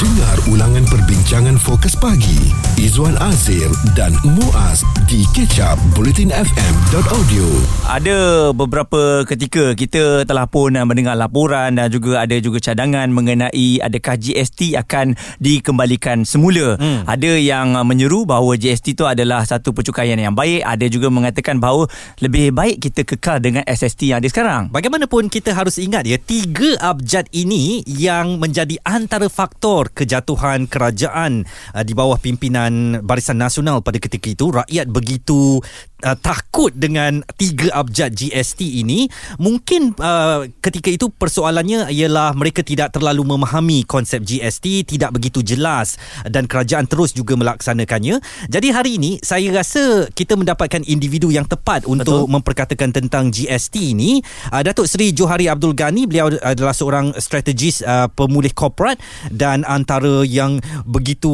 Dengar ulangan perbincangan fokus pagi Izwan Azir dan Muaz di kecap bulletinfm.audio Ada beberapa ketika kita telah pun mendengar laporan dan juga ada juga cadangan mengenai adakah GST akan dikembalikan semula. Hmm. Ada yang menyeru bahawa GST itu adalah satu pencukaian yang baik, ada juga mengatakan bahawa lebih baik kita kekal dengan SST yang ada sekarang. Bagaimanapun kita harus ingat ya, tiga abjad ini yang menjadi antara faktor kejatuhan kerajaan uh, di bawah pimpinan Barisan Nasional pada ketika itu. Rakyat begitu uh, takut dengan tiga abjad GST ini mungkin uh, ketika itu persoalannya ialah mereka tidak terlalu memahami konsep GST tidak begitu jelas dan kerajaan terus juga melaksanakannya jadi hari ini saya rasa kita mendapatkan individu yang tepat untuk Betul. memperkatakan tentang GST ini uh, Datuk Seri Johari Abdul Ghani beliau adalah seorang strategis uh, pemulih korporat dan antara yang begitu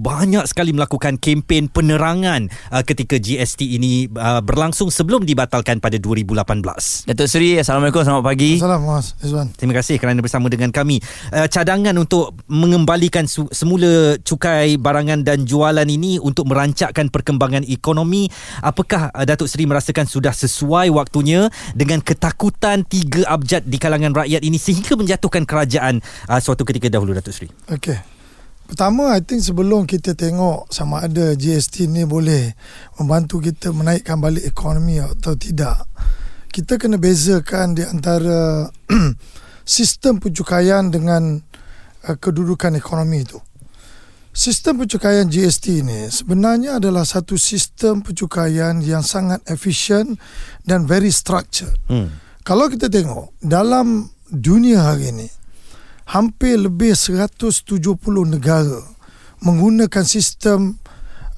banyak sekali melakukan kempen penerangan uh, ketika GST ini uh, berlangsung sebelum dibatalkan pada 2018. Datuk Seri, Assalamualaikum, selamat pagi. Assalamualaikum, Terima kasih kerana bersama dengan kami. Uh, cadangan untuk mengembalikan su- semula cukai barangan dan jualan ini untuk merancakkan perkembangan ekonomi, apakah uh, Datuk Seri merasakan sudah sesuai waktunya dengan ketakutan tiga abjad di kalangan rakyat ini sehingga menjatuhkan kerajaan uh, suatu ketika dahulu Datuk Seri? Okey. Pertama, I think sebelum kita tengok sama ada GST ni boleh membantu kita menaikkan balik ekonomi atau tidak, kita kena bezakan di antara sistem pencukaian dengan uh, kedudukan ekonomi itu. Sistem pencukaian GST ini sebenarnya adalah satu sistem pencukaian yang sangat efisien dan very structured. Hmm. Kalau kita tengok dalam dunia hari ini, hampir lebih 170 negara menggunakan sistem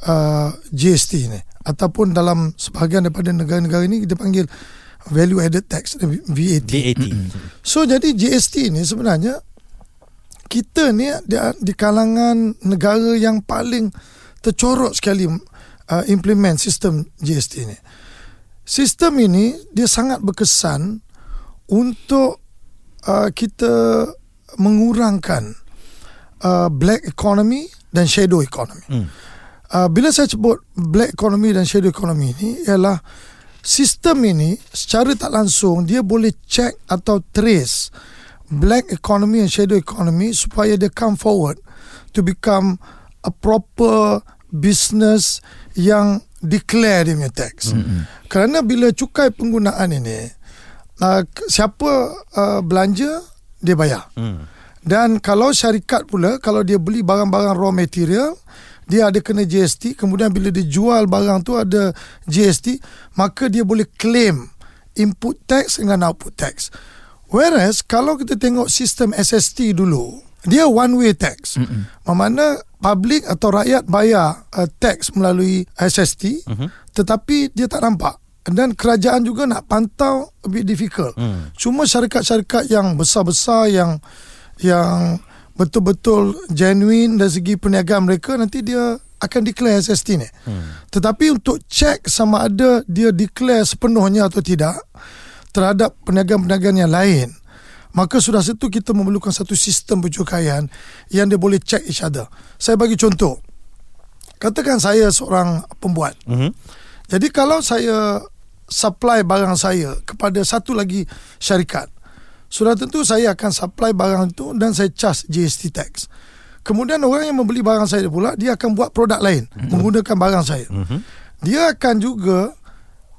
uh, GST ini ataupun dalam sebahagian daripada negara-negara ini kita panggil value added tax VAT. VAT. So jadi GST ini sebenarnya kita ni di, di kalangan negara yang paling tercorot sekali uh, implement sistem GST ini. Sistem ini dia sangat berkesan untuk uh, kita mengurangkan uh, black economy dan shadow economy. Hmm. Uh, bila saya sebut black economy dan shadow economy ini ialah sistem ini secara tak langsung dia boleh check atau trace black economy and shadow economy supaya dia come forward to become a proper business yang declare dia punya tax. Hmm. Kerana bila cukai penggunaan ini uh, siapa uh, belanja dia bayar. Hmm. Dan kalau syarikat pula kalau dia beli barang-barang raw material dia ada kena GST kemudian bila dia jual barang tu ada GST maka dia boleh claim input tax dengan output tax. Whereas kalau kita tengok sistem SST dulu dia one way tax. Mm-hmm. Mana public atau rakyat bayar uh, tax melalui SST mm-hmm. tetapi dia tak nampak dan kerajaan juga nak pantau a bit difficult. Hmm. Cuma syarikat-syarikat yang besar-besar yang yang betul-betul genuine dari segi perniagaan mereka nanti dia akan declare SST ni. Hmm. Tetapi untuk check sama ada dia declare sepenuhnya atau tidak terhadap perniagaan-perniagaan yang lain, maka sudah situ kita memerlukan satu sistem pencukaian yang dia boleh check each other. Saya bagi contoh. Katakan saya seorang pembuat. Hmm. Jadi kalau saya supply barang saya kepada satu lagi syarikat. Sudah tentu saya akan supply barang itu dan saya charge GST tax. Kemudian orang yang membeli barang saya pula dia akan buat produk lain mm-hmm. menggunakan barang saya. Mm-hmm. Dia akan juga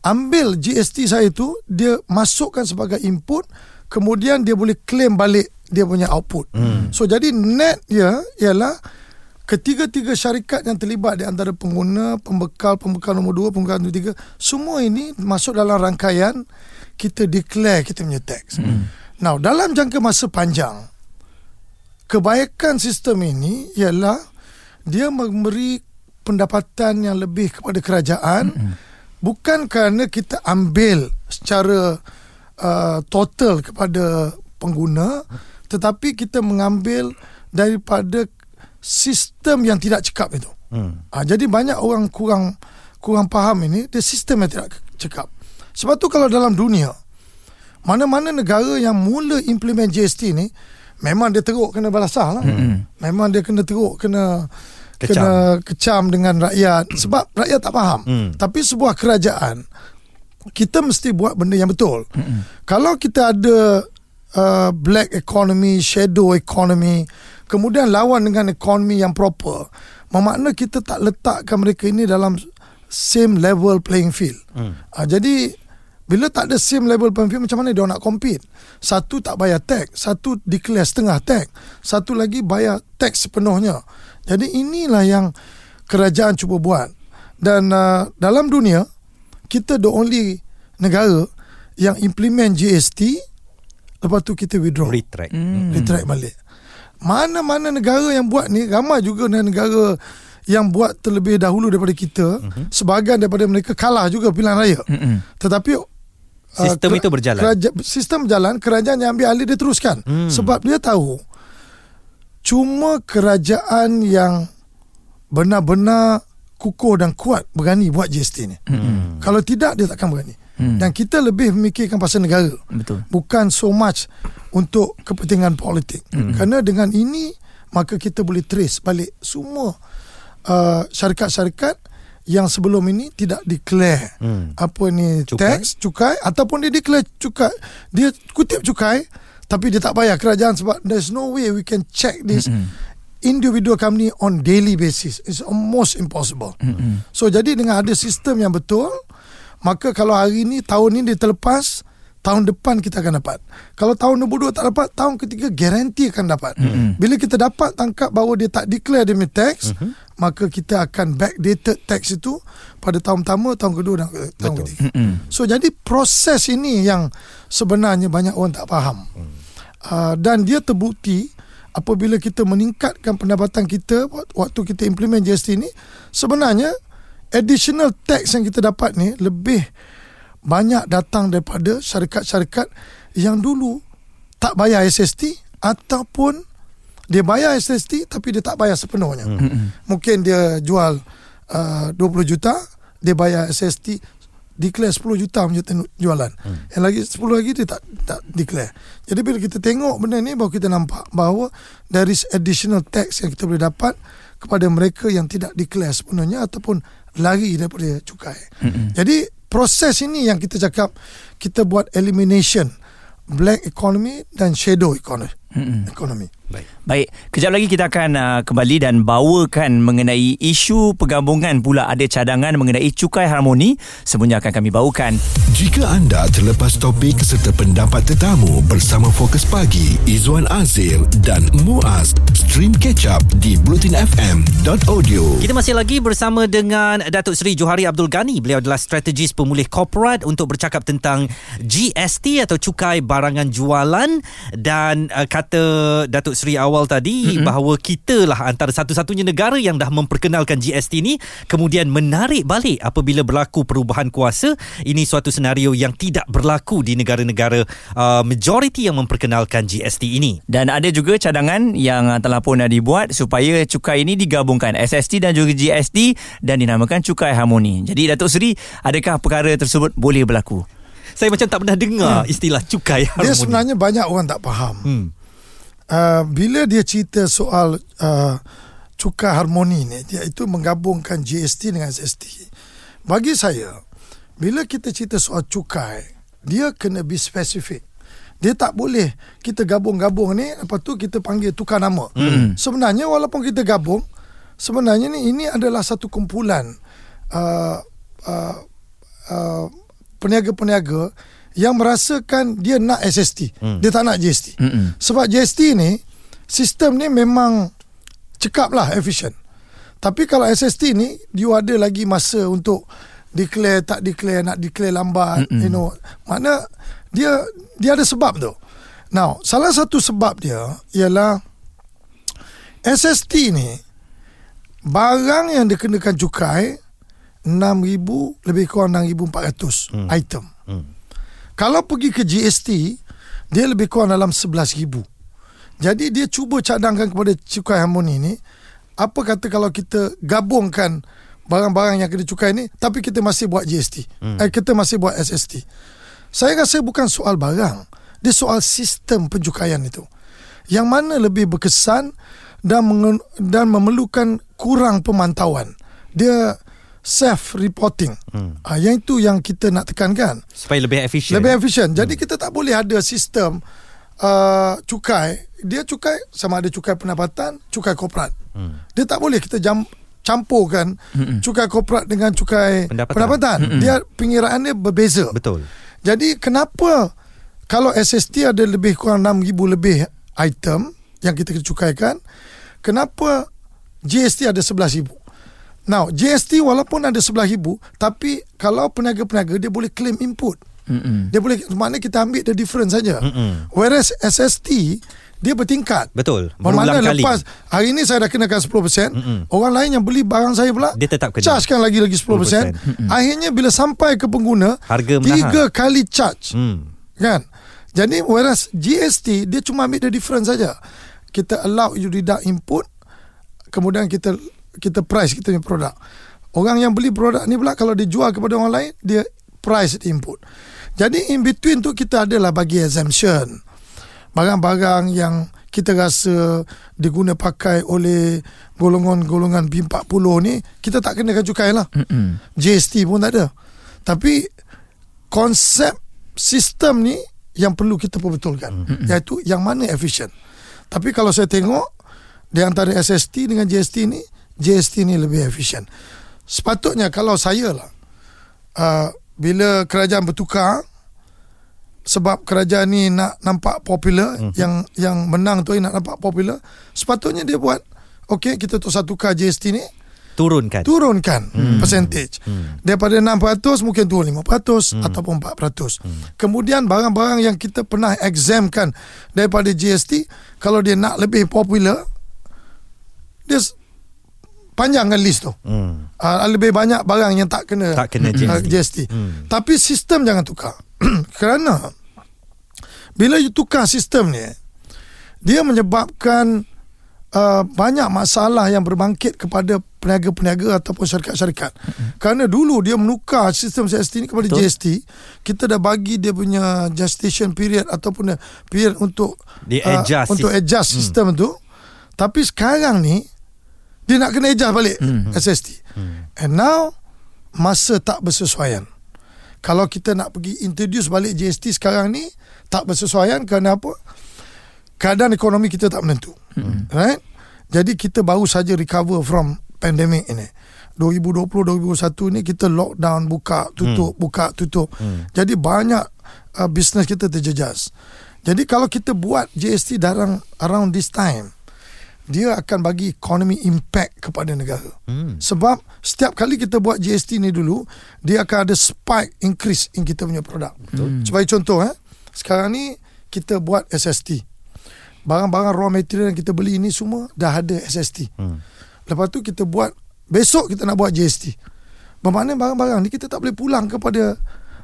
ambil GST saya itu dia masukkan sebagai input kemudian dia boleh claim balik dia punya output. Mm. So jadi net dia ialah ketiga-tiga syarikat yang terlibat di antara pengguna, pembekal, pembekal nombor dua, pembekal nombor tiga, semua ini masuk dalam rangkaian kita declare kita punya tax. Hmm. Now, dalam jangka masa panjang, kebaikan sistem ini ialah dia memberi pendapatan yang lebih kepada kerajaan hmm. bukan kerana kita ambil secara uh, total kepada pengguna tetapi kita mengambil daripada sistem yang tidak cekap itu. Hmm. Ha, jadi banyak orang kurang kurang faham ini dia sistem yang tidak cekap. Sebab tu kalau dalam dunia mana-mana negara yang mula implement GST ni memang dia teruk kena balasah lah. Mm-hmm. Memang dia kena teruk kena Kecam. kena kecam dengan rakyat sebab rakyat tak faham. Mm. Tapi sebuah kerajaan kita mesti buat benda yang betul. Mm-hmm. Kalau kita ada uh, black economy, shadow economy, kemudian lawan dengan ekonomi yang proper, bermakna kita tak letakkan mereka ini dalam same level playing field. Mm. Uh, jadi bila tak ada same level playing field macam mana dia nak compete? Satu tak bayar tax, satu declare setengah tax, satu lagi bayar tax sepenuhnya. Jadi inilah yang kerajaan cuba buat. Dan uh, dalam dunia kita the only negara yang implement GST lepas tu kita withdraw Retract. hmm. retract balik. Mana-mana negara yang buat ni ramai juga negara yang buat terlebih dahulu daripada kita uh-huh. sebahagian daripada mereka kalah juga pilihan raya. Mm-mm. Tetapi uh, Sistem kera- itu berjalan. Keraja, sistem berjalan, kerajaan yang ambil alih dia teruskan. Hmm. Sebab dia tahu cuma kerajaan yang benar-benar kukuh dan kuat berani buat GST ni. Mm-mm. Kalau tidak dia takkan berani. Hmm. Dan kita lebih memikirkan pasal negara. Betul. Bukan so much untuk kepentingan politik. Hmm. Kerana dengan ini maka kita boleh trace balik semua uh, syarikat-syarikat yang sebelum ini tidak declare Hmm. apa ni Cukai? tax cukai ataupun dia declare cukai dia kutip cukai tapi dia tak bayar kerajaan sebab there's no way we can check this Mm-mm. individual company on daily basis it's almost impossible Mm-mm. so jadi dengan ada sistem yang betul maka kalau hari ni tahun ni dia terlepas tahun depan kita akan dapat kalau tahun nombor 2 tak dapat tahun ketiga garanti akan dapat Mm-mm. bila kita dapat tangkap bahawa dia tak declare dia punya tax Mhm. maka kita akan backdated tax itu pada tahun pertama tahun kedua dan eh, tahun Betul. ketiga Mm-mm. So jadi proses ini yang sebenarnya banyak orang tak faham. Hmm. Uh, dan dia terbukti apabila kita meningkatkan pendapatan kita wak- waktu kita implement GST ini sebenarnya additional tax yang kita dapat ni lebih banyak datang daripada syarikat-syarikat yang dulu tak bayar SST ataupun dia bayar SST tapi dia tak bayar sepenuhnya. Mm-mm. Mungkin dia jual uh, 20 juta, dia bayar SST declare 10 juta punya jualan. Hmm. Yang lagi 10 lagi dia tak tak declare. Jadi bila kita tengok benda ni baru kita nampak bahawa there is additional tax yang kita boleh dapat kepada mereka yang tidak declare sepenuhnya ataupun lari daripada cukai. Mm-mm. Jadi proses ini yang kita cakap kita buat elimination black economy dan shadow economy. Mm-mm. economy. Baik. Baik, kejap lagi kita akan uh, kembali dan bawakan mengenai isu pergabungan pula ada cadangan mengenai cukai harmoni. Semuanya akan kami bawakan. Jika anda terlepas topik serta pendapat tetamu bersama Fokus Pagi, Izwan Azir dan Muaz, stream catch up di blutinfm.audio. Kita masih lagi bersama dengan Datuk Seri Johari Abdul Ghani. Beliau adalah strategis pemulih korporat untuk bercakap tentang GST atau cukai barangan jualan dan uh, kata Datuk Seri awal tadi mm-hmm. bahawa kita lah antara satu-satunya negara yang dah memperkenalkan GST ni kemudian menarik balik apabila berlaku perubahan kuasa. Ini suatu senario yang tidak berlaku di negara-negara uh, majoriti yang memperkenalkan GST ini. Dan ada juga cadangan yang uh, telah pun uh, dibuat supaya cukai ini digabungkan SST dan juga GST dan dinamakan cukai harmoni. Jadi Datuk Seri, adakah perkara tersebut boleh berlaku? Saya macam tak pernah dengar istilah cukai harmoni. Dia sebenarnya banyak orang tak faham. hmm. Uh, bila dia cerita soal uh, cukai harmoni ni iaitu menggabungkan GST dengan SST bagi saya bila kita cerita soal cukai dia kena be spesifik dia tak boleh kita gabung-gabung ni lepas tu kita panggil tukar nama. Hmm. sebenarnya walaupun kita gabung sebenarnya ni ini adalah satu kumpulan uh, uh, uh, peniaga-peniaga yang merasakan dia nak SST Hmm. dia tak nak GST Mm-mm. sebab GST ni sistem ni memang cekap lah efisien. Tapi kalau SST ni you ada lagi masa untuk declare tak declare nak declare lambat Mm-mm. you know. Mana dia dia ada sebab tu. Now, salah satu sebab dia ialah SST ni barang yang dikenakan cukai 6000 lebih kurang 6400 Hmm. item. Hmm. Kalau pergi ke GST dia lebih kurang dalam 11000. Jadi dia cuba cadangkan kepada cukai harmoni ni apa kata kalau kita gabungkan barang-barang yang kena cukai ni tapi kita masih buat GST. Hmm. Eh kita masih buat SST. Saya rasa bukan soal barang, dia soal sistem pencukaian itu. yang mana lebih berkesan dan dan memerlukan kurang pemantauan. Dia self reporting. Hmm. Uh, yang itu yang kita nak tekankan. Supaya lebih efisien. Lebih efisien. Jadi kita tak boleh ada sistem uh, cukai. Dia cukai sama ada cukai pendapatan, cukai korporat. Hmm. Dia tak boleh kita jam campurkan hmm. cukai korporat dengan cukai Pendapatan. pendapatan. Hmm. Dia pengiraan dia berbeza. Betul. Jadi kenapa kalau SST ada lebih kurang 6000 lebih item yang kita kena cukaikan, kenapa GST ada 11000? Now, GST walaupun ada 11000, tapi kalau peniaga-peniaga dia boleh claim input. Mm-mm. Dia boleh maknanya kita ambil the difference saja. Mm-mm. Whereas SST dia bertingkat. Betul. Bermakna Berulang kali. lepas hari ini saya dah kenakan 10%, Mm-mm. orang lain yang beli barang saya pula Dia tetap kena. chargekan lagi lagi 10%. 10%. Akhirnya bila sampai ke pengguna Harga menahan. tiga kali charge. Hmm. Kan? Jadi whereas GST dia cuma ambil the difference saja. Kita allow you deduct input kemudian kita kita price kita punya produk. Orang yang beli produk ni pula kalau dia jual kepada orang lain dia price the input. Jadi in between tu kita adalah bagi exemption. Barang-barang yang kita rasa diguna pakai oleh golongan-golongan B40 ni kita tak kenakan cukai lah. Mm-mm. GST pun tak ada. Tapi konsep sistem ni yang perlu kita perbetulkan mm-hmm. iaitu yang mana efisien. Tapi kalau saya tengok di antara SST dengan GST ni GST ni lebih efisien. Sepatutnya kalau saya lah uh, bila kerajaan bertukar sebab kerajaan ni nak nampak popular mm-hmm. yang yang menang tu nak nampak popular sepatutnya dia buat okey kita tu satu tukar GST ni Turunkan. turunkan hmm. percentage hmm. daripada 6% mungkin turun 5% hmm. ataupun 4%. Hmm. Kemudian barang-barang yang kita pernah exemptkan daripada GST kalau dia nak lebih popular dia s- panjangkan list tu. Hmm. Uh, lebih banyak barang yang tak kena Tak kena uh, GST. GST. Hmm. Tapi sistem jangan tukar. Kerana bila you tukar sistem ni dia menyebabkan uh, banyak masalah yang berbangkit kepada peniaga-peniaga ataupun syarikat-syarikat. Mm-hmm. Kerana dulu dia menukar sistem GST ni kepada Betul. GST, kita dah bagi dia punya gestation period ataupun period untuk Dia uh, adjust untuk sis- adjust sistem tu. Tapi sekarang ni dia nak kena adjust balik Hmm. SST. And now masa tak bersesuaian. Kalau kita nak pergi introduce balik GST sekarang ni tak bersesuaian kerana apa? Keadaan ekonomi kita tak menentu. Hmm. Right? Jadi kita baru saja recover from pandemic ini. 2020-2021 ni kita lockdown buka tutup hmm. buka tutup. Hmm. Jadi banyak uh, bisnes kita terjejas. Jadi kalau kita buat GST dalam around this time dia akan bagi ekonomi impact kepada negara. Hmm. Sebab setiap kali kita buat GST ni dulu, dia akan ada spike increase in kita punya produk. Hmm. Sebagai contoh eh, sekarang ni kita buat SST. Barang-barang raw material yang kita beli ni semua dah ada SST. Hmm. Lepas tu kita buat besok kita nak buat GST. Bermakna barang-barang ni kita tak boleh pulang kepada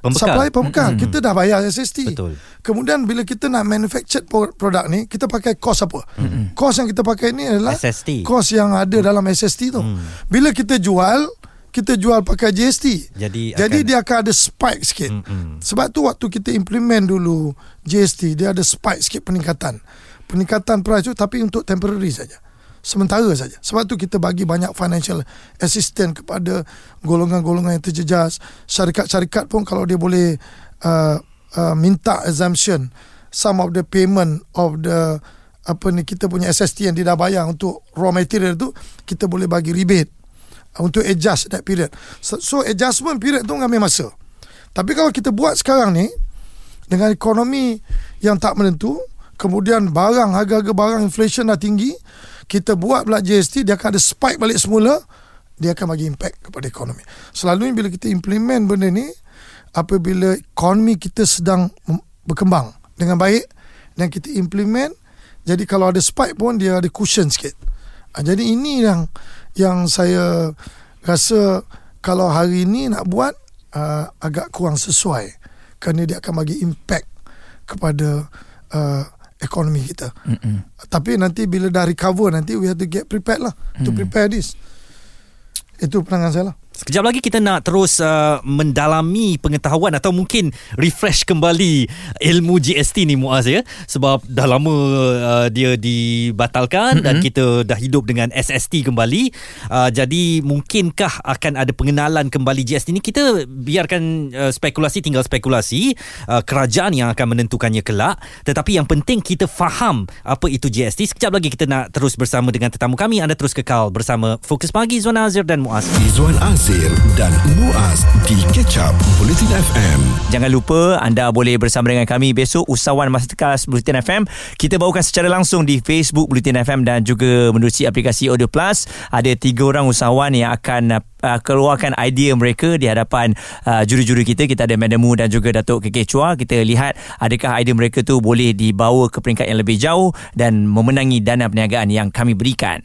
Pembekal. supply pembekal. Mm-hmm. Kita dah bayar SST. Betul. Kemudian bila kita nak manufacture pro- produk ni, kita pakai kos apa? Mm-hmm. Kos yang kita pakai ni adalah SST. kos yang ada dalam SST tu. Mm. Bila kita jual, kita jual pakai GST. Jadi Jadi akan- dia akan ada spike sikit. Mm-mm. Sebab tu waktu kita implement dulu GST, dia ada spike sikit peningkatan. Peningkatan price tu tapi untuk temporary saja. Sementara saja. Sebab tu kita bagi banyak financial assistance kepada golongan-golongan yang terjejas. Syarikat-syarikat pun kalau dia boleh uh, uh, minta exemption some of the payment of the apa ni kita punya SST yang dia dah bayar untuk raw material tu kita boleh bagi rebate uh, untuk adjust that period. So, so adjustment period tu mengambil masa. Tapi kalau kita buat sekarang ni dengan ekonomi yang tak menentu, kemudian barang harga-harga barang inflation dah tinggi, kita buat pula GST dia akan ada spike balik semula, dia akan bagi impact kepada ekonomi. Selalunya bila kita implement benda ni apabila ekonomi kita sedang berkembang dengan baik dan kita implement jadi kalau ada spike pun dia ada cushion sikit. Ha, jadi ini yang yang saya rasa kalau hari ini nak buat uh, agak kurang sesuai kerana dia akan bagi impact kepada uh, ekonomi kita. Mm-mm. Tapi nanti bila dah recover nanti we have to get prepared lah mm. to prepare this. Itu pandangan saya lah. Sekejap lagi kita nak terus uh, mendalami pengetahuan atau mungkin refresh kembali ilmu GST ni Muaz ya? Sebab dah lama uh, dia dibatalkan mm-hmm. dan kita dah hidup dengan SST kembali. Uh, jadi mungkinkah akan ada pengenalan kembali GST ni? Kita biarkan uh, spekulasi tinggal spekulasi uh, kerajaan yang akan menentukannya kelak. Tetapi yang penting kita faham apa itu GST sekejap lagi kita nak terus bersama dengan tetamu kami. Anda terus kekal bersama Fokus Pagi Zuan Azir dan Muaz. Izwan Azir dan Muaz di Up Bulletin FM. Jangan lupa anda boleh bersama dengan kami besok usahawan Masterclass Bulletin FM. Kita bawakan secara langsung di Facebook Bulletin FM dan juga menerusi aplikasi Audio Plus. Ada tiga orang usahawan yang akan uh, keluarkan idea mereka di hadapan uh, juri-juri kita. Kita ada Madam Mu dan juga Datuk Keke Chua. Kita lihat adakah idea mereka tu boleh dibawa ke peringkat yang lebih jauh dan memenangi dana perniagaan yang kami berikan.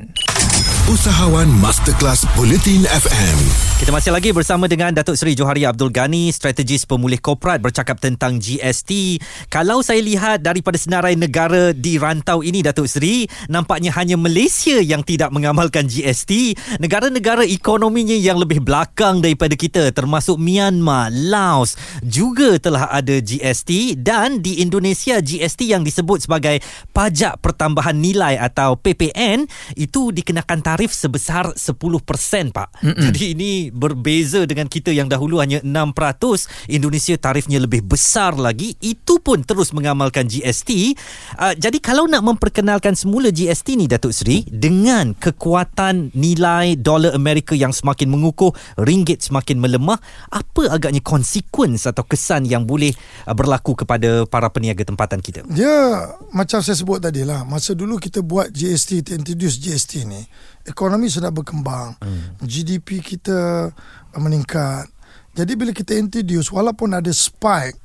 Usahawan Masterclass Bulletin FM. Kita masih lagi bersama dengan Datuk Seri Johari Abdul Ghani, strategis pemulih korporat bercakap tentang GST. Kalau saya lihat daripada senarai negara di rantau ini Datuk Seri, nampaknya hanya Malaysia yang tidak mengamalkan GST. Negara-negara ekonominya yang lebih belakang daripada kita termasuk Myanmar, Laos juga telah ada GST dan di Indonesia GST yang disebut sebagai pajak pertambahan nilai atau PPN itu dikenakan tarif sebesar 10% Pak. Mm-mm. Jadi ini berbeza dengan kita yang dahulu hanya 6%. Indonesia tarifnya lebih besar lagi. Itu pun terus mengamalkan GST. Uh, jadi kalau nak memperkenalkan semula GST ni Datuk Seri dengan kekuatan nilai dolar Amerika yang semakin mengukuh, ringgit semakin melemah, apa agaknya konsekuens atau kesan yang boleh uh, berlaku kepada para peniaga tempatan kita? Dia macam saya sebut tadi lah. Masa dulu kita buat GST, kita introduce GST ni ekonomi sudah berkembang hmm. GDP kita meningkat jadi bila kita introduce walaupun ada spike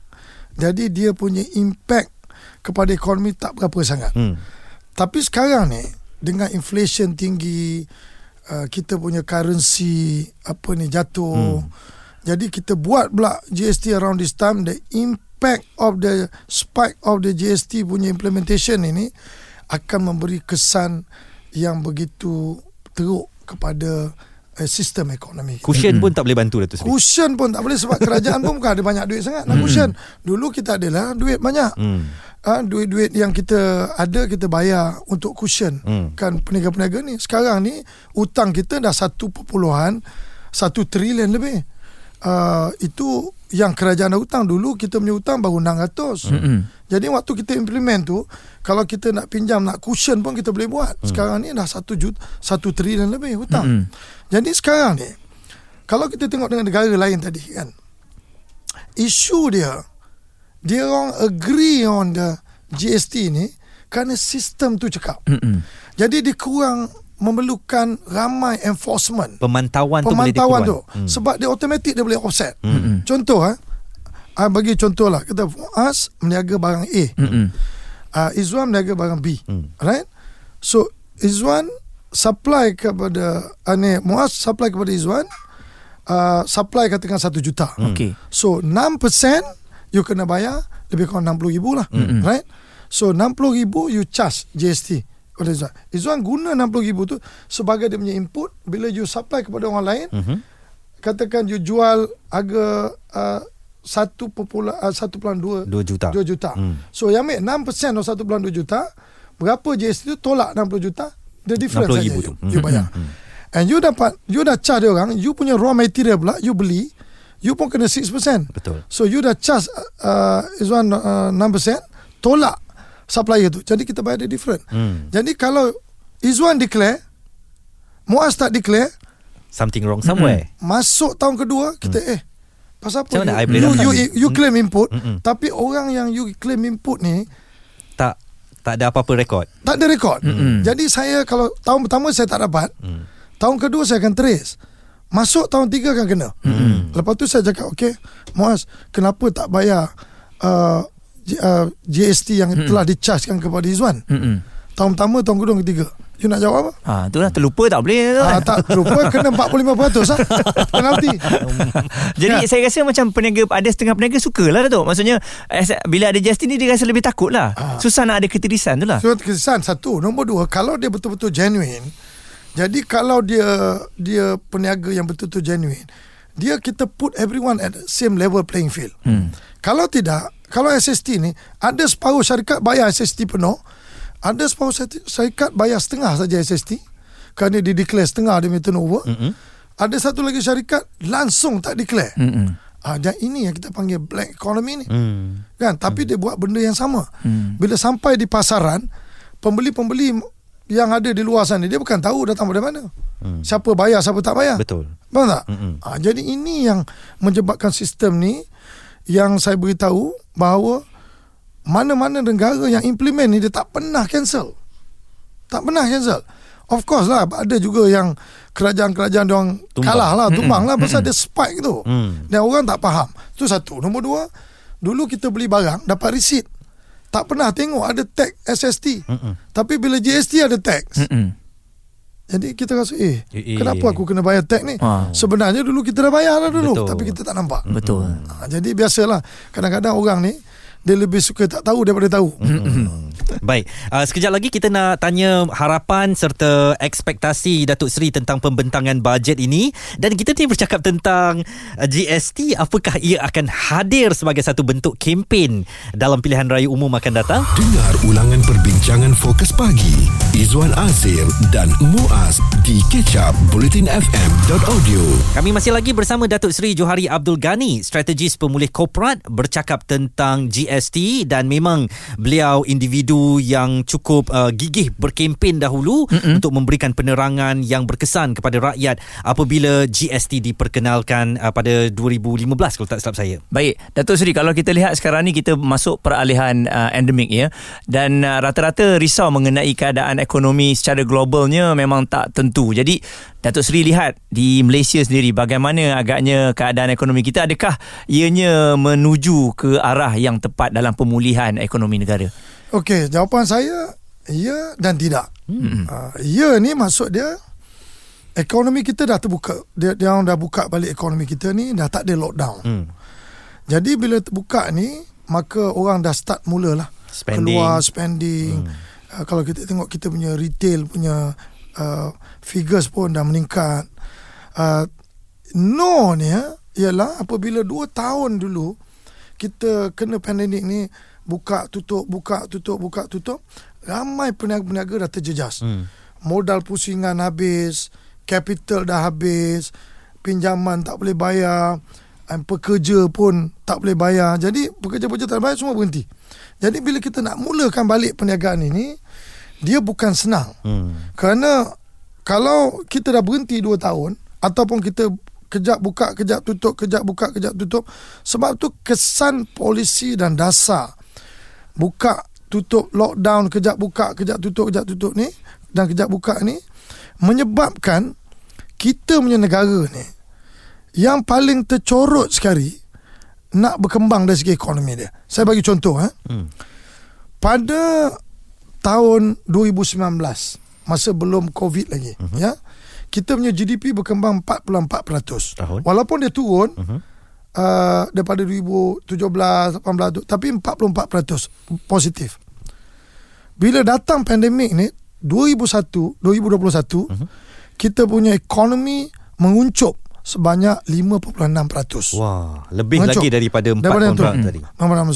jadi dia punya impact kepada ekonomi tak berapa sangat hmm. tapi sekarang ni dengan inflation tinggi uh, kita punya currency apa ni jatuh hmm. jadi kita buat pula GST around this time the impact of the spike of the GST punya implementation ini akan memberi kesan yang begitu teruk kepada uh, sistem ekonomi. Cushion pun tak boleh bantu Datuk Seri. Cushion pun tak boleh sebab kerajaan pun bukan ada banyak duit sangat nak cushion. Dulu kita adalah duit banyak. Hmm. Uh, duit-duit yang kita ada kita bayar untuk cushion hmm. kan peniaga-peniaga ni. Sekarang ni hutang kita dah 1.1 trilion lebih. Uh, itu yang kerajaan dah hutang dulu kita punya hutang baru 600. Mm-hmm. Jadi waktu kita implement tu kalau kita nak pinjam nak cushion pun kita boleh buat. Mm. Sekarang ni dah 1 juta 1 trilion lebih hutang. Mm-hmm. Jadi sekarang ni kalau kita tengok dengan negara lain tadi kan isu dia dia orang agree on the GST ni kerana sistem tu cakap. Mm-hmm. Jadi dia kurang memerlukan ramai enforcement pemantauan, pemantauan tu, tu. Hmm. sebab dia automatik dia boleh offset hmm. contoh ha uh, bagi contoh lah kita Fuaz meniaga barang A hmm. uh, Izwan meniaga barang B hmm. right so Izwan supply kepada uh, ni Muaz supply kepada Izwan uh, supply katakan 1 juta hmm. okay. so 6% you kena bayar lebih kurang 60 ribu lah hmm. right so 60 ribu you charge GST oleh Izzuan. Izzuan guna RM60,000 tu sebagai dia punya input bila you supply kepada orang lain. Uh-huh. Katakan you jual harga uh, 1.2 uh, 2 juta. 2 juta. Hmm. So yang ambil 6% atau 1.2 juta, berapa GST tu tolak 60 juta, the difference saja you, you bayar. Hmm. And you dapat you dah charge dia orang, you punya raw material pula you beli, you pun kena 6%. Betul. So you dah charge uh, Izzuan uh, 6%, tolak supplier tu. Jadi kita bayar dia different. Hmm. Jadi kalau Izwan declare, Muaz tak declare, something wrong somewhere. Hmm. Masuk tahun kedua kita hmm. eh pasal apa you, you, you, you claim input hmm. tapi orang yang you claim input ni tak tak ada apa-apa rekod. Tak ada rekod. Hmm. Jadi saya kalau tahun pertama saya tak dapat, hmm. tahun kedua saya akan trace. Masuk tahun tiga akan kena. Hmm. Lepas tu saya cakap, okay, Muaz, kenapa tak bayar uh, uh, GST yang mm-hmm. telah dichargekan kepada Izwan. Mm-hmm. Tahun pertama, tahun kedua, ketiga. You nak jawab apa? Ha, tu lah terlupa tak boleh tu. Ha, tak terlupa kena 45% lah. Penalti. Jadi ya. saya rasa macam peniaga ada setengah peniaga sukalah Datuk. Maksudnya bila ada GST ni dia rasa lebih takut lah. Ha. Susah nak ada ketirisan tu lah. So ketirisan satu. Nombor dua, kalau dia betul-betul genuine, Jadi kalau dia dia peniaga yang betul-betul genuine, dia kita put everyone at the same level playing field. Hmm. Kalau tidak, kalau SST ni ada separuh syarikat bayar SST penuh, ada separuh syarikat bayar setengah saja SST kerana dia declare setengah dia punya turnover. Mm-hmm. Ada satu lagi syarikat langsung tak declare. Mm-hmm. Ah, dan ini yang kita panggil black economy ni. Mm. Kan? Tapi mm. dia buat benda yang sama. Mm. Bila sampai di pasaran, pembeli-pembeli yang ada di luar sana dia bukan tahu datang dari mana. Hmm. Siapa bayar, siapa tak bayar. Betul. Betul tak? Ha, jadi ini yang menyebabkan sistem ni yang saya beritahu bahawa mana-mana negara yang implement ni dia tak pernah cancel. Tak pernah cancel. Of course lah ada juga yang kerajaan-kerajaan dia orang kalah lah, tumbang lah pasal dia spike tu. Hmm. Dan orang tak faham. Itu satu. Nombor dua, dulu kita beli barang dapat receipt tak pernah tengok ada tag SST. Mm-mm. Tapi bila GST ada tax. Mm-mm. Jadi kita rasa eh, eh kenapa aku kena bayar tag ni? Ha. Sebenarnya dulu kita dah bayar lah dulu Betul. tapi kita tak nampak. Betul. Ha, jadi biasalah kadang-kadang orang ni dia lebih suka tak tahu daripada tahu. Baik, uh, sekejap lagi kita nak tanya harapan serta ekspektasi Datuk Seri tentang pembentangan bajet ini dan kita ni bercakap tentang uh, GST apakah ia akan hadir sebagai satu bentuk kempen dalam pilihan raya umum akan datang? Dengar ulangan perbincangan fokus pagi Izwan Azir dan Muaz di kecap bulletinfm.audio. Kami masih lagi bersama Datuk Seri Johari Abdul Ghani, strategis pemulih korporat bercakap tentang GST dan memang beliau individu yang cukup uh, gigih berkempen dahulu Mm-mm. untuk memberikan penerangan yang berkesan kepada rakyat apabila GST diperkenalkan uh, pada 2015 kalau tak silap saya. Baik, Datuk Seri kalau kita lihat sekarang ni kita masuk peralihan uh, endemik ya dan uh, rata-rata risau mengenai keadaan ekonomi secara globalnya memang tak tentu. Jadi Datuk Seri lihat di Malaysia sendiri bagaimana agaknya keadaan ekonomi kita adakah ianya menuju ke arah yang tepat dalam pemulihan ekonomi negara? Okey, jawapan saya ya dan tidak. Hmm. Uh, ya ni maksud dia ekonomi kita dah terbuka. Dia dia orang dah buka balik ekonomi kita ni dah tak ada lockdown. Hmm. Jadi bila terbuka ni maka orang dah start mulalah spending. keluar spending. Hmm. Uh, kalau kita tengok kita punya retail punya uh, figures pun dah meningkat. Uh, no ni ya, ialah apabila 2 tahun dulu kita kena pandemik ni buka tutup buka tutup buka tutup ramai peniaga-peniaga dah terjejas. Hmm. Modal pusingan habis, capital dah habis, pinjaman tak boleh bayar, dan pekerja pun tak boleh bayar. Jadi pekerja-pekerja tak bayar semua berhenti. Jadi bila kita nak mulakan balik perniagaan ini, dia bukan senang. Hmm. Kerana kalau kita dah berhenti 2 tahun ataupun kita kejap buka kejap tutup kejap buka kejap tutup sebab tu kesan polisi dan dasar buka tutup lockdown kejap buka kejap tutup kejap tutup ni dan kejap buka ni menyebabkan kita punya negara ni yang paling tercorot sekali nak berkembang dari segi ekonomi dia. Saya bagi contoh eh. Hmm. Pada tahun 2019 masa belum covid lagi uh-huh. ya kita punya GDP berkembang 4.4% tahun walaupun dia turun uh-huh. Uh, daripada 2017 18 tu tapi 44% positif bila datang pandemik ni 2001 2021 uh-huh. kita punya ekonomi menguncup sebanyak 5.6%. Wah, lebih menguncup. lagi daripada 4% daripada tadi. Hmm.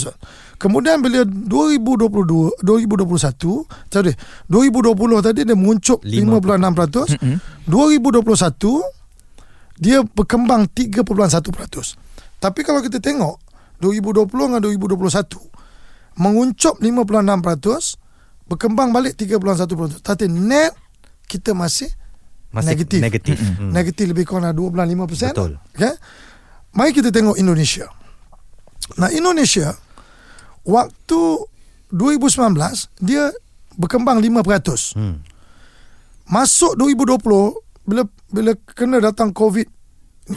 Kemudian bila 2022 2021 sorry 2020 tadi dia menguncup 5.6%. Mm-hmm. 2021 dia berkembang 3.1%. Tapi kalau kita tengok 2020 dengan 2021 menguncup 5.6% berkembang balik 3.1%. Tapi net kita masih, masih negatif. Negatif. Mm-hmm. Negatif lebih kurang 2.5%. Betul. Okay? Mari kita tengok Indonesia. Nah Indonesia waktu 2019 dia berkembang 5%. Hmm. Masuk 2020 bila bila kena datang COVID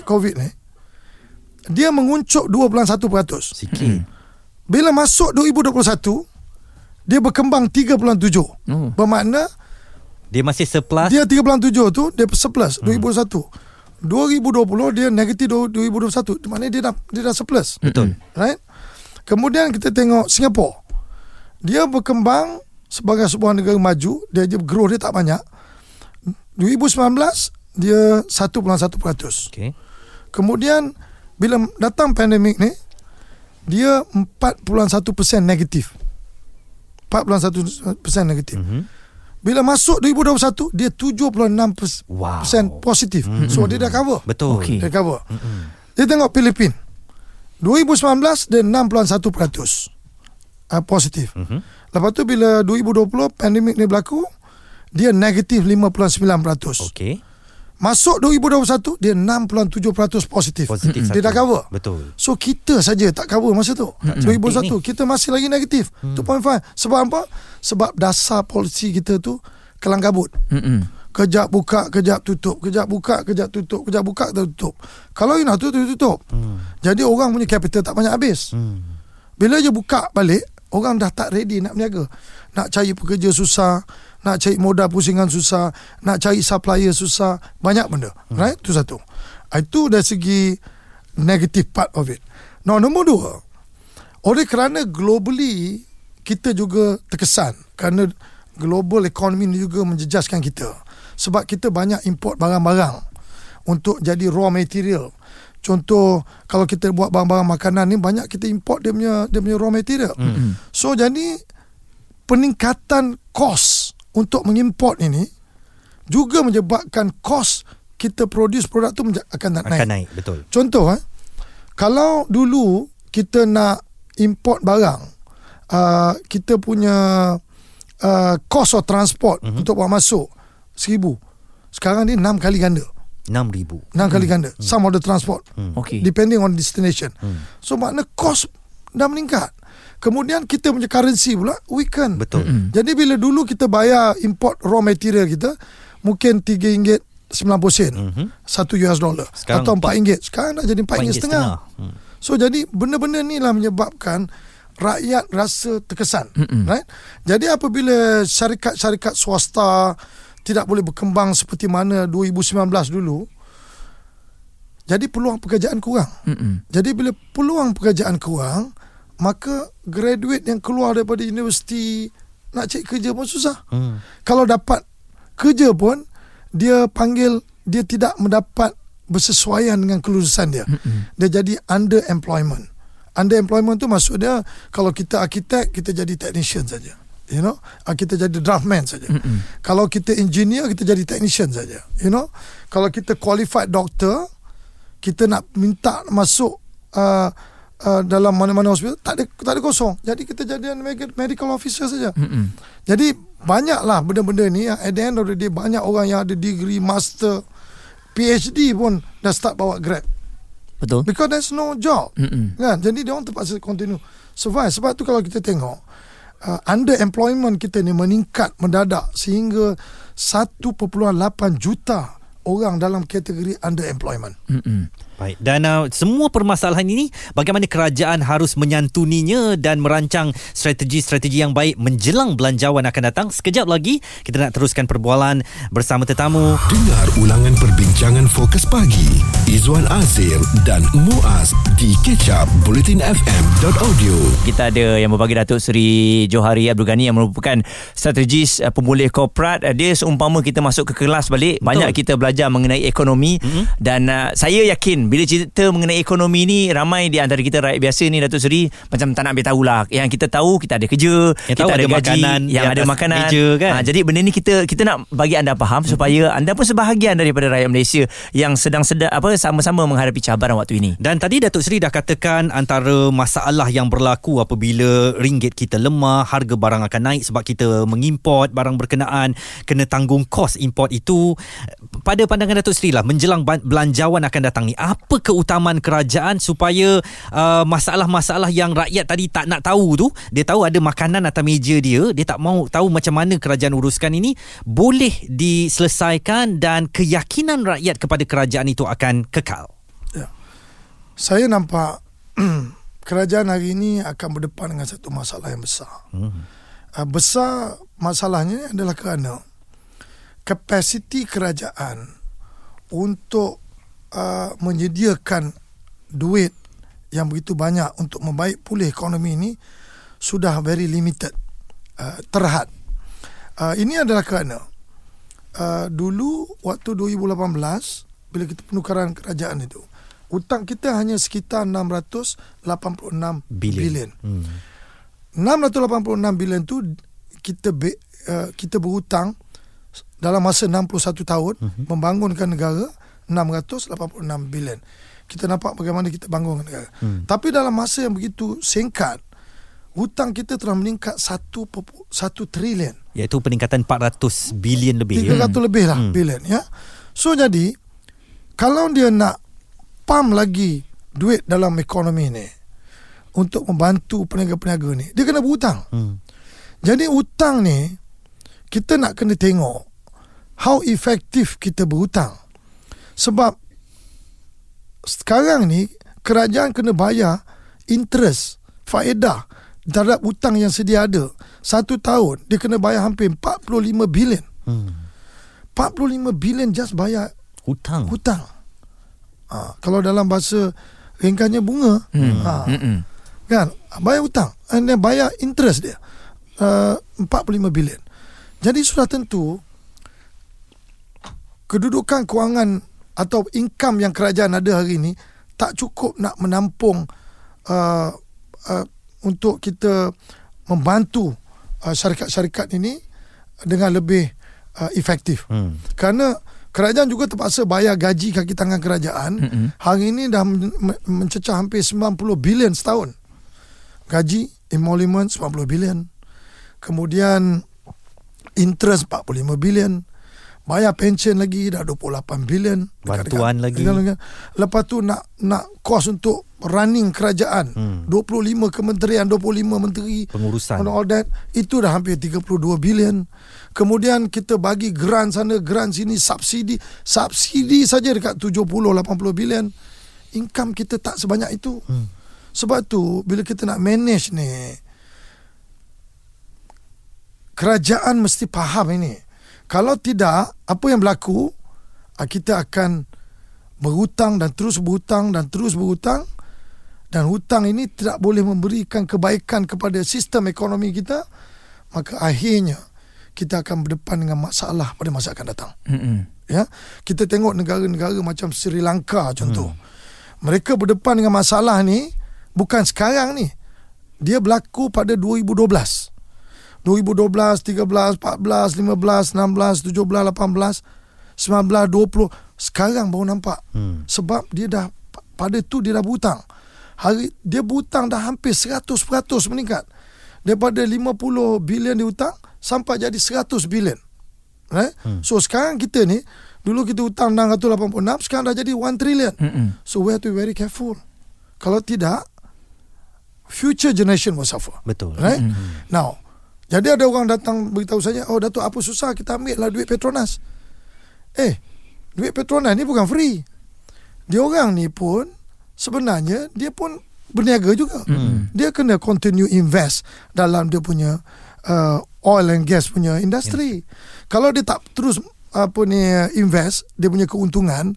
COVID ni dia menguncup 2.1%. Sikit. Hmm. Bila masuk 2021 dia berkembang 3.7. Hmm. Bermakna dia masih surplus. Dia 3.7 tu dia surplus hmm. 2021. 2020 dia negatif 2021. Maknanya dia dah dia dah surplus. Betul. Right? Kemudian kita tengok Singapura. Dia berkembang sebagai sebuah negara maju, dia je growth dia tak banyak. 2019 dia 1.1%. Okey. Kemudian bila datang pandemik ni dia 4.1% negatif. 4.1% negatif. Mhm. Bila masuk 2021 dia 7.6% Wow. positif. So dia dah cover. Betul. Okey. Dia cover. Dia tengok Filipin. 2019 dia 6.1% uh, positif. Mhm. Lepas tu bila 2020 pandemik ni berlaku dia negatif 5.9%. Okey. Masuk 2021 dia 6.7% positif. Positif Dia satu. dah cover. Betul. So kita saja tak cover masa tu. cantik 2021 ni. kita masih lagi negatif. 2.5. Sebab apa? Sebab dasar polisi kita tu kelang kabut. Mm-mm. Kejap buka, kejap tutup. Kejap buka, kejap tutup. Kejap buka, kejap tutup. Kalau you nak tutup, tutup. Jadi orang punya capital tak banyak habis. Hmm. Bila je buka balik, orang dah tak ready nak berniaga. Nak cari pekerja susah, nak cari modal pusingan susah, nak cari supplier susah, banyak benda. Hmm. Right? Itu satu. Itu dari segi negative part of it. Now, nombor dua, oleh kerana globally kita juga terkesan kerana global economy ni juga menjejaskan kita. Sebab kita banyak import barang-barang untuk jadi raw material. Contoh kalau kita buat barang-barang makanan ni banyak kita import dia punya dia punya raw material. Mm-hmm. So jadi peningkatan kos untuk mengimport ini juga menyebabkan kos kita produce produk tu akan naik. Akan naik. Betul. Contoh eh kalau dulu kita nak import barang uh, kita punya uh, cost of transport mm-hmm. untuk bawa masuk seribu sekarang ni enam kali ganda 6,000. enam kali ganda some of the transport Okey. depending on destination so makna cost dah meningkat kemudian kita punya currency pula weaken Betul. jadi bila dulu kita bayar import raw material kita mungkin RM3 90 sen Mhm. satu US dollar Sekarang atau empat- RM4 sekarang dah jadi RM4 RM4 setengah Hmm. So jadi benda-benda ni lah menyebabkan rakyat rasa terkesan. Mm-mm. Right? Jadi apabila syarikat-syarikat swasta tidak boleh berkembang seperti mana 2019 dulu, jadi peluang pekerjaan kurang. Mm-mm. Jadi bila peluang pekerjaan kurang, maka graduate yang keluar daripada universiti nak cari kerja pun susah. Hmm. Kalau dapat kerja pun dia panggil dia tidak mendapat bersesuaian dengan kelulusan dia. Mm-hmm. Dia jadi underemployment. Underemployment tu maksud dia kalau kita arkitek kita jadi technician saja. You know, Ah, kita jadi draftman saja. Mm-hmm. Kalau kita engineer kita jadi technician saja. You know, kalau kita qualified doctor kita nak minta masuk uh, uh, dalam mana-mana hospital tak ada tak ada kosong. Jadi kita jadi medical- officer saja. Mm-mm. Jadi banyaklah benda-benda ni yang at the end of the day banyak orang yang ada degree master PhD pun dah start bawa Grab Betul. because there's no job. Mm-mm. Kan? Jadi dia orang terpaksa continue survive. Sebab tu kalau kita tengok uh, underemployment kita ni meningkat mendadak sehingga 1.8 juta orang dalam kategori underemployment. Mm-mm. Baik. Dan uh, semua permasalahan ini bagaimana kerajaan harus menyantuninya dan merancang strategi-strategi yang baik menjelang belanjawan akan datang. Sekejap lagi kita nak teruskan perbualan bersama tetamu. Dengar ulangan perbincangan fokus pagi Izwan Azir dan Muaz di kecap bulletinfm.audio. Kita ada yang berbagi Datuk Seri Johari Abdul Ghani yang merupakan strategis uh, pemulih korporat. Uh, dia seumpama kita masuk ke kelas balik, Betul. banyak kita belajar mengenai ekonomi mm-hmm. dan uh, saya yakin bila cerita mengenai ekonomi ni ramai di antara kita rakyat biasa ni Datuk Seri macam tak nak ambil tahulah. Yang kita tahu kita ada kerja, Yang kita ada, ada gaji, makanan di yang ada makanan. meja, kan? Ah, jadi benda ni kita kita nak bagi anda faham supaya anda pun sebahagian daripada rakyat Malaysia yang sedang sedar apa sama-sama menghadapi cabaran waktu ini. Dan tadi Datuk Seri dah katakan antara masalah yang berlaku apabila ringgit kita lemah, harga barang akan naik sebab kita mengimport barang berkenaan, kena tanggung kos import itu. Pada pandangan Datuk Seri lah, menjelang belanjawan akan datang ni, apa keutamaan kerajaan supaya uh, masalah-masalah yang rakyat tadi tak nak tahu tu, dia tahu ada makanan atas meja dia, dia tak mau tahu macam mana kerajaan uruskan ini, boleh diselesaikan dan keyakinan rakyat kepada kerajaan itu akan kekal. Saya nampak kerajaan hari ini akan berdepan dengan satu masalah yang besar. Hmm. Uh, besar masalahnya adalah kerana kapasiti kerajaan untuk uh, menyediakan duit yang begitu banyak untuk membaik pulih ekonomi ini sudah very limited, uh, terhad. Uh, ini adalah kerana uh, dulu waktu 2018 bila kita penukaran kerajaan itu hutang kita hanya sekitar 686 Bilion. bilion. Hmm. 686 bilion tu kita be, uh, kita berhutang dalam masa 61 tahun uh-huh. membangunkan negara 686 bilion. Kita nampak bagaimana kita bangunkan negara. Hmm. Tapi dalam masa yang begitu singkat hutang kita telah meningkat 1 1 trilion. Iaitu peningkatan 400 bilion lebih. 300 ya? lebih lah Hmm. bilion ya. So jadi kalau dia nak pump lagi duit dalam ekonomi ni untuk membantu peniaga-peniaga ni, dia kena berhutang. Hmm. Jadi hutang ni kita nak kena tengok how efektif kita berhutang. Sebab sekarang ni kerajaan kena bayar interest, faedah terhadap hutang yang sedia ada. Satu tahun dia kena bayar hampir 45 bilion. Hmm. 45 bilion just bayar Hutang. hutang. Ha, kalau dalam bahasa ringkasnya bunga. Hmm. Ha, Mm-mm. kan bayar hutang and then bayar interest dia uh, 45 bilion jadi sudah tentu kedudukan kewangan atau income yang kerajaan ada hari ini tak cukup nak menampung uh, uh, untuk kita membantu uh, syarikat-syarikat ini dengan lebih uh, efektif Hmm. kerana kerajaan juga terpaksa bayar gaji kaki tangan kerajaan. Mm-hmm. Hari ini dah men- men- mencecah hampir 90 bilion setahun. Gaji emolument 90 bilion. Kemudian interest 45 bilion. Bayar pension lagi dah 28 bilion. Bantuan lagi. Lepas tu nak nak kos untuk running kerajaan. Hmm. 25 kementerian, 25 menteri Pengurusan. and all that itu dah hampir 32 bilion kemudian kita bagi grant sana grant sini subsidi subsidi saja dekat 70 80 bilion income kita tak sebanyak itu hmm. sebab tu bila kita nak manage ni kerajaan mesti faham ini kalau tidak apa yang berlaku? Ah, kita akan berhutang dan terus berhutang dan terus berhutang. Dan hutang ini tidak boleh memberikan kebaikan kepada sistem ekonomi kita. Maka akhirnya kita akan berdepan dengan masalah pada masa akan datang. Mm-mm. ya? Kita tengok negara-negara macam Sri Lanka contoh. Hmm. mereka berdepan dengan masalah ni bukan sekarang ni. Dia berlaku pada 2012 2012 13 14 15 16 17 18 19 20 sekarang baru nampak Hmm. sebab dia dah pada tu dia dah berhutang hari dia berhutang dah hampir 100% meningkat daripada 50 bilion dihutang sampai jadi 100 bilion right? Hmm. so sekarang kita ni dulu kita hutang 686 sekarang dah jadi 1 trillion Mm-mm. so we have to be very careful kalau tidak future generation will suffer Betul. right now jadi ada orang datang beritahu saya oh Datuk apa susah? Kita ambil lah duit Petronas. Eh duit Petronas ni bukan free. Dia orang ni pun sebenarnya dia pun berniaga juga. Hmm. dia kena continue invest dalam dia punya uh, oil and gas punya industri kalau dia tak terus apa ni invest dia punya keuntungan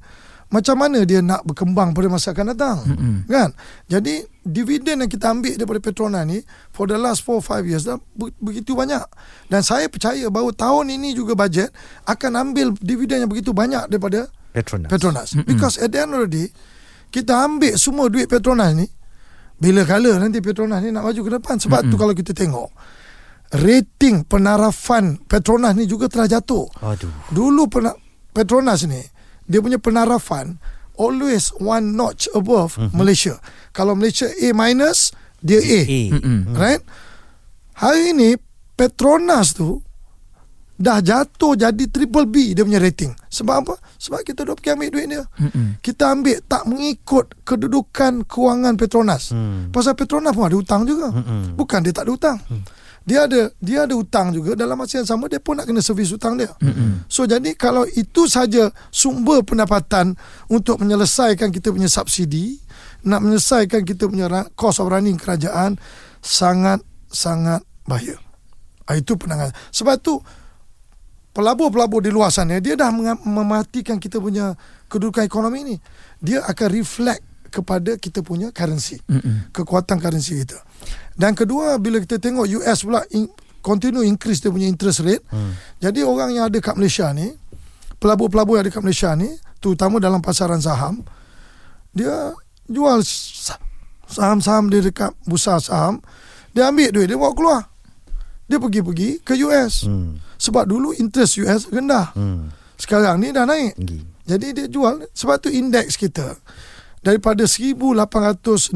macam mana dia nak berkembang pada masa akan datang? Mm-hmm. kan? Jadi dividen yang kita ambil daripada Petronas ni for the last 4 5 years dah be- begitu banyak dan saya percaya bahawa tahun ini juga bajet akan ambil dividen yang begitu banyak daripada Petronas. Petronas mm-hmm. because at the end of the day kita ambil semua duit Petronas ni bila kala nanti Petronas ni nak maju ke depan sebab mm-hmm. tu kalau kita tengok rating penarafan Petronas ni juga telah jatuh Aduh. Dulu pena, Petronas ni dia punya penarafan always one notch above mm-hmm. Malaysia. Kalau Malaysia A minus, dia A. A. Mm-mm. Right? Hari ni Petronas tu dah jatuh jadi triple B dia punya rating. Sebab apa? Sebab kita dah pergi ambil duit dia. Mm-mm. Kita ambil tak mengikut kedudukan kewangan Petronas. Hmm. Pasal Petronas pun ada hutang juga. Mm-mm. Bukan dia tak ada hutang. Dia ada dia ada hutang juga dalam masa yang sama dia pun nak kena servis hutang dia. Mm-mm. So jadi kalau itu saja sumber pendapatan untuk menyelesaikan kita punya subsidi, nak menyelesaikan kita punya cost of running kerajaan sangat sangat bahaya. Ah, Itu penanganan. Sebab tu pelabur-pelabur di luar sana dia dah mematikan kita punya kedudukan ekonomi ni. Dia akan reflect kepada kita punya currency. Mm-mm. Kekuatan currency kita. Dan kedua bila kita tengok US pula in, continue increase dia punya interest rate. Hmm. Jadi orang yang ada kat Malaysia ni pelabur-pelabur yang ada kat Malaysia ni terutama dalam pasaran saham dia jual sa- saham-saham dia dekat bursa saham dia ambil duit dia bawa keluar dia pergi-pergi ke US Hmm. sebab dulu interest US rendah Hmm. sekarang ni dah naik Tinggi. jadi dia jual sebab tu indeks kita daripada 1860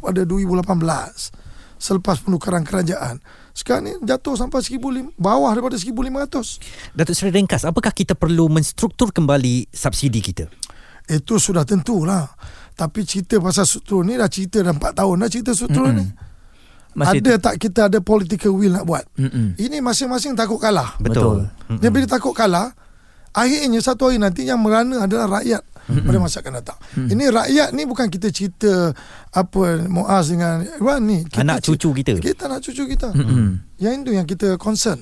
pada 2018 selepas penukaran kerajaan sekarang ni jatuh sampai 1500 bawah daripada 1500 Datuk Seri ringkas, apakah kita perlu menstruktur kembali subsidi kita? itu sudah tentulah tapi cerita pasal struktur ni dah cerita dah 4 tahun dah cerita struktur Mm-mm. ni Masih ada tak kita ada political will nak buat Mm-mm. ini masing-masing takut kalah Betul. Mm-mm. dia bila takut kalah akhirnya satu hari nanti yang merana adalah rakyat pada masa akan datang. Ini rakyat ni bukan kita cerita apa Muaz dengan Wan ni. Kita Anak cerita- cucu kita. Kita nak cucu kita. Mm-mm. Yang itu yang kita concern.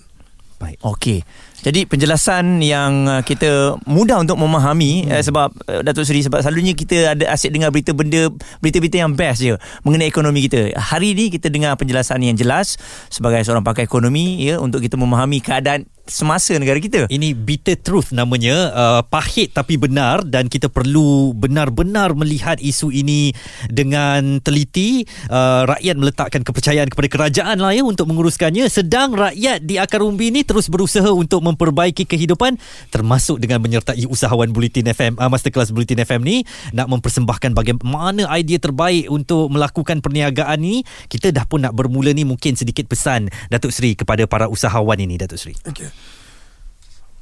Baik. Okey. Jadi penjelasan yang uh, kita mudah untuk memahami hmm. uh, sebab uh, Datuk Seri sebab selalunya kita ada asyik dengar berita benda berita-berita yang best je mengenai ekonomi kita. Hari ini kita dengar penjelasan yang jelas sebagai seorang pakar ekonomi ya untuk kita memahami keadaan semasa negara kita. Ini bitter truth namanya uh, pahit tapi benar dan kita perlu benar-benar melihat isu ini dengan teliti. Uh, rakyat meletakkan kepercayaan kepada kerajaan lah ya untuk menguruskannya. Sedang rakyat di akar umbi ini terus berusaha untuk memperbaiki kehidupan termasuk dengan menyertai usahawan Bulletin FM uh, Masterclass Bulletin FM ni. Nak mempersembahkan bagaimana idea terbaik untuk melakukan perniagaan ni. Kita dah pun nak bermula ni mungkin sedikit pesan Datuk Seri kepada para usahawan ini Datuk Seri. Okay.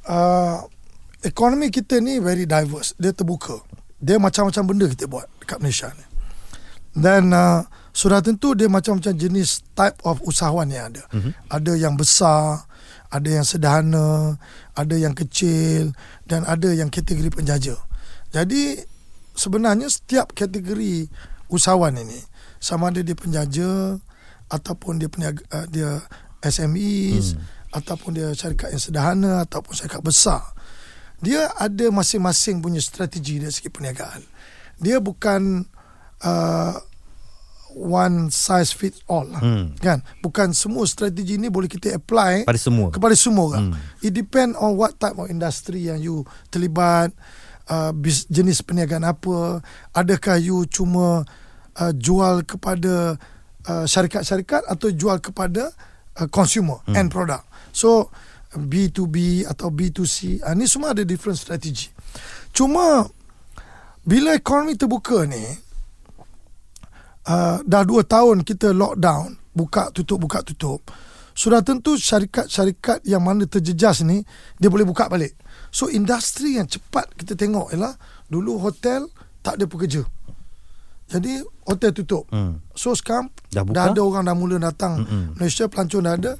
Uh, ekonomi kita ni very diverse. Dia terbuka. Dia macam-macam benda kita buat dekat Malaysia ni. Dan uh, sudah tentu dia macam-macam jenis type of usahawan yang ada. Mm-hmm. Ada yang besar, ada yang sederhana, ada yang kecil dan ada yang kategori penjaja. Jadi sebenarnya setiap kategori usahawan ini sama ada dia penjaja ataupun dia peniaga, uh, dia SMEs hmm. Ataupun dia syarikat yang sederhana ataupun syarikat besar dia ada masing-masing punya strategi dari segi perniagaan dia bukan uh, one size fits all lah Hmm. kan bukan semua strategi ni boleh kita apply pada semua kepada semua orang. Hmm. It depend on what type of industry yang you terlibat, uh, bis, jenis perniagaan apa, adakah you cuma uh, jual kepada uh, syarikat-syarikat atau jual kepada uh, consumer hmm. end product. So B2B atau B2C, uh, ni semua ada different strategy. Cuma bila ekonomi terbuka ni uh, dah dua tahun kita lockdown, buka tutup buka tutup. Sudah tentu syarikat-syarikat yang mana terjejas ni dia boleh buka balik. So industri yang cepat kita tengok ialah dulu hotel tak ada pekerja. Jadi hotel tutup. Hmm. So sekarang Dah buka? dah ada orang dah mula datang Mm-mm. Malaysia pelancong dah ada.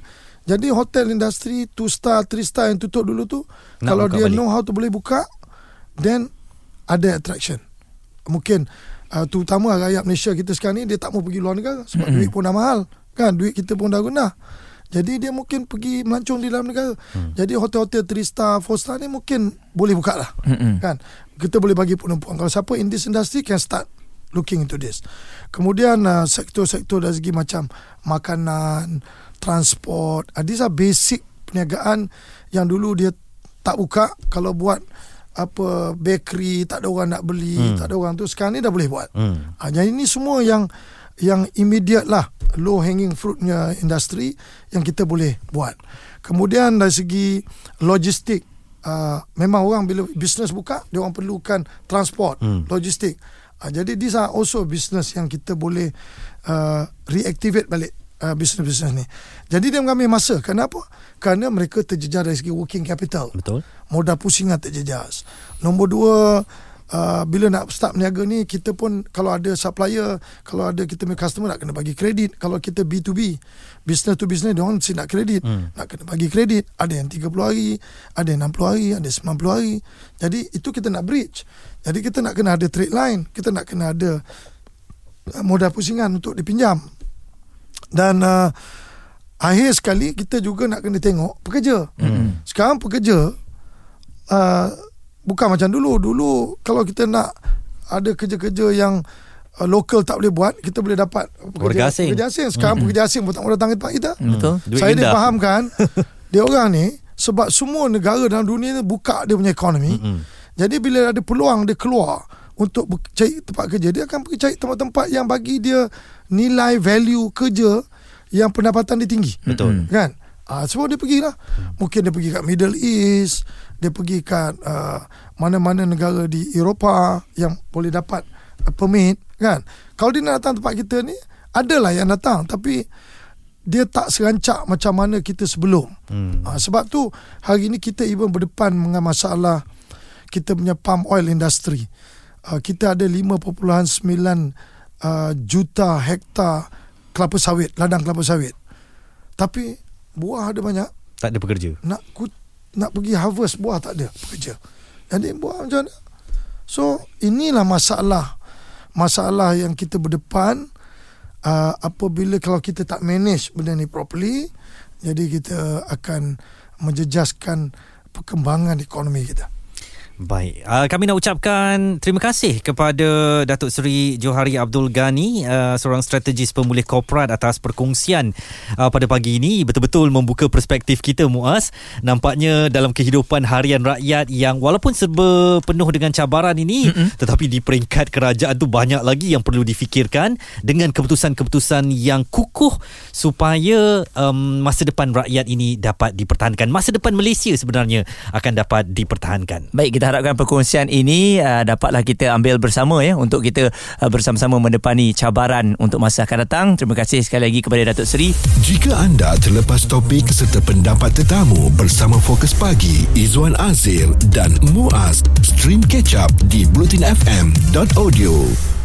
Jadi hotel industri 2 star, 3 star yang tutup dulu tu Nak kalau dia balik. know how to boleh buka then ada attraction. Mungkin uh, terutama rakyat Malaysia kita sekarang ni dia tak mau pergi luar negara sebab duit pun dah mahal. Kan duit kita pun dah rendah. Jadi dia mungkin pergi melancong di dalam negara. Hmm. Jadi hotel-hotel 3 star, 4 star ni mungkin boleh buka lah. Mm-mm. Kan? Kita boleh bagi penumpang. Kalau siapa in this industry can start looking into this. Kemudian uh, sektor-sektor dari segi macam makanan, transport. Uh, these are basic perniagaan yang dulu dia tak buka. Kalau buat apa bakery tak ada orang nak beli, Hmm. tak ada orang tu sekarang ni dah boleh buat. Hmm. Ha, jadi ini semua yang yang immediate lah low hanging fruitnya industri yang kita boleh buat. Kemudian dari segi logistik uh, memang orang bila bisnes buka dia orang perlukan transport, Hmm. hmm. logistik. Uh, jadi these are also business yang kita boleh uh, reactivate balik uh, bisnes-bisnes ni. Jadi dia mengambil masa. Kenapa? Kerana mereka terjejas dari segi working capital Betul. modal pusingan terjejas. Nombor dua, uh, bila nak start berniaga ni, kita pun kalau ada supplier, kalau ada kita punya customer nak kena bagi kredit. Kalau kita B2B, business to business, dia orang mesti nak kredit. Hmm. Nak kena bagi kredit. Ada yang 30 hari, ada yang 60 hari, ada yang 90 hari. Jadi itu kita nak bridge. Jadi kita nak kena ada trade line. Kita nak kena ada uh, modal pusingan untuk dipinjam. Dan uh, akhir sekali kita juga nak kena tengok pekerja. Hmm. Sekarang pekerja uh, bukan macam dulu. Dulu kalau kita nak ada kerja-kerja yang uh, lokal tak boleh buat, kita boleh dapat Warga asing. Pekerja asing. Sekarang hmm. pekerja asing pun tak mau datang ke tempat kita. Betul. Duit Saya indah. dia fahamkan dia orang ni sebab semua negara dalam dunia ni buka dia punya ekonomi. Mm-hmm. Jadi bila ada peluang dia keluar untuk cari tempat kerja, dia akan pergi cari tempat-tempat yang bagi dia nilai value kerja yang pendapatan dia tinggi. Betul. Kan? Ah, semua dia pergi lah. Mungkin dia pergi kat Middle East, dia pergi kat uh, mana-mana negara di Eropah yang boleh dapat uh, permit, kan? Kalau dia nak datang tempat kita ni, adalah yang datang tapi dia tak serancak macam mana kita sebelum. Hmm. Uh, sebab tu hari ni kita even berdepan dengan masalah kita punya palm oil industry. Uh, kita ada 5.9 uh, juta hektar kelapa sawit, ladang kelapa sawit. Tapi buah ada banyak, Tak ada pekerja. nak ku, nak pergi harvest buah tak ada pekerja. Jadi buah macam mana? So inilah masalah masalah yang kita berdepan uh, apabila kalau kita tak manage benda ni properly jadi kita akan menjejaskan perkembangan ekonomi kita. Baik, uh, kami nak ucapkan terima kasih kepada Datuk Seri Johari Abdul Ghani, uh, seorang strategis pemulih korporat atas perkongsian uh, pada pagi ini. Betul-betul membuka perspektif kita Muaz. Nampaknya dalam kehidupan harian rakyat yang walaupun serba penuh dengan cabaran ini, mm-hmm. tetapi di peringkat kerajaan tu banyak lagi yang perlu difikirkan dengan keputusan-keputusan yang kukuh supaya um, masa depan rakyat ini dapat dipertahankan. Masa depan Malaysia sebenarnya akan dapat dipertahankan. Baik, kita harapkan perkongsian ini uh, dapatlah kita ambil bersama ya untuk kita uh, bersama-sama mendepani cabaran untuk masa akan datang. Terima kasih sekali lagi kepada Datuk Seri. Jika anda terlepas topik serta pendapat tetamu bersama Fokus Pagi, Izwan Azir dan Muaz, stream catch up di blutinfm.audio.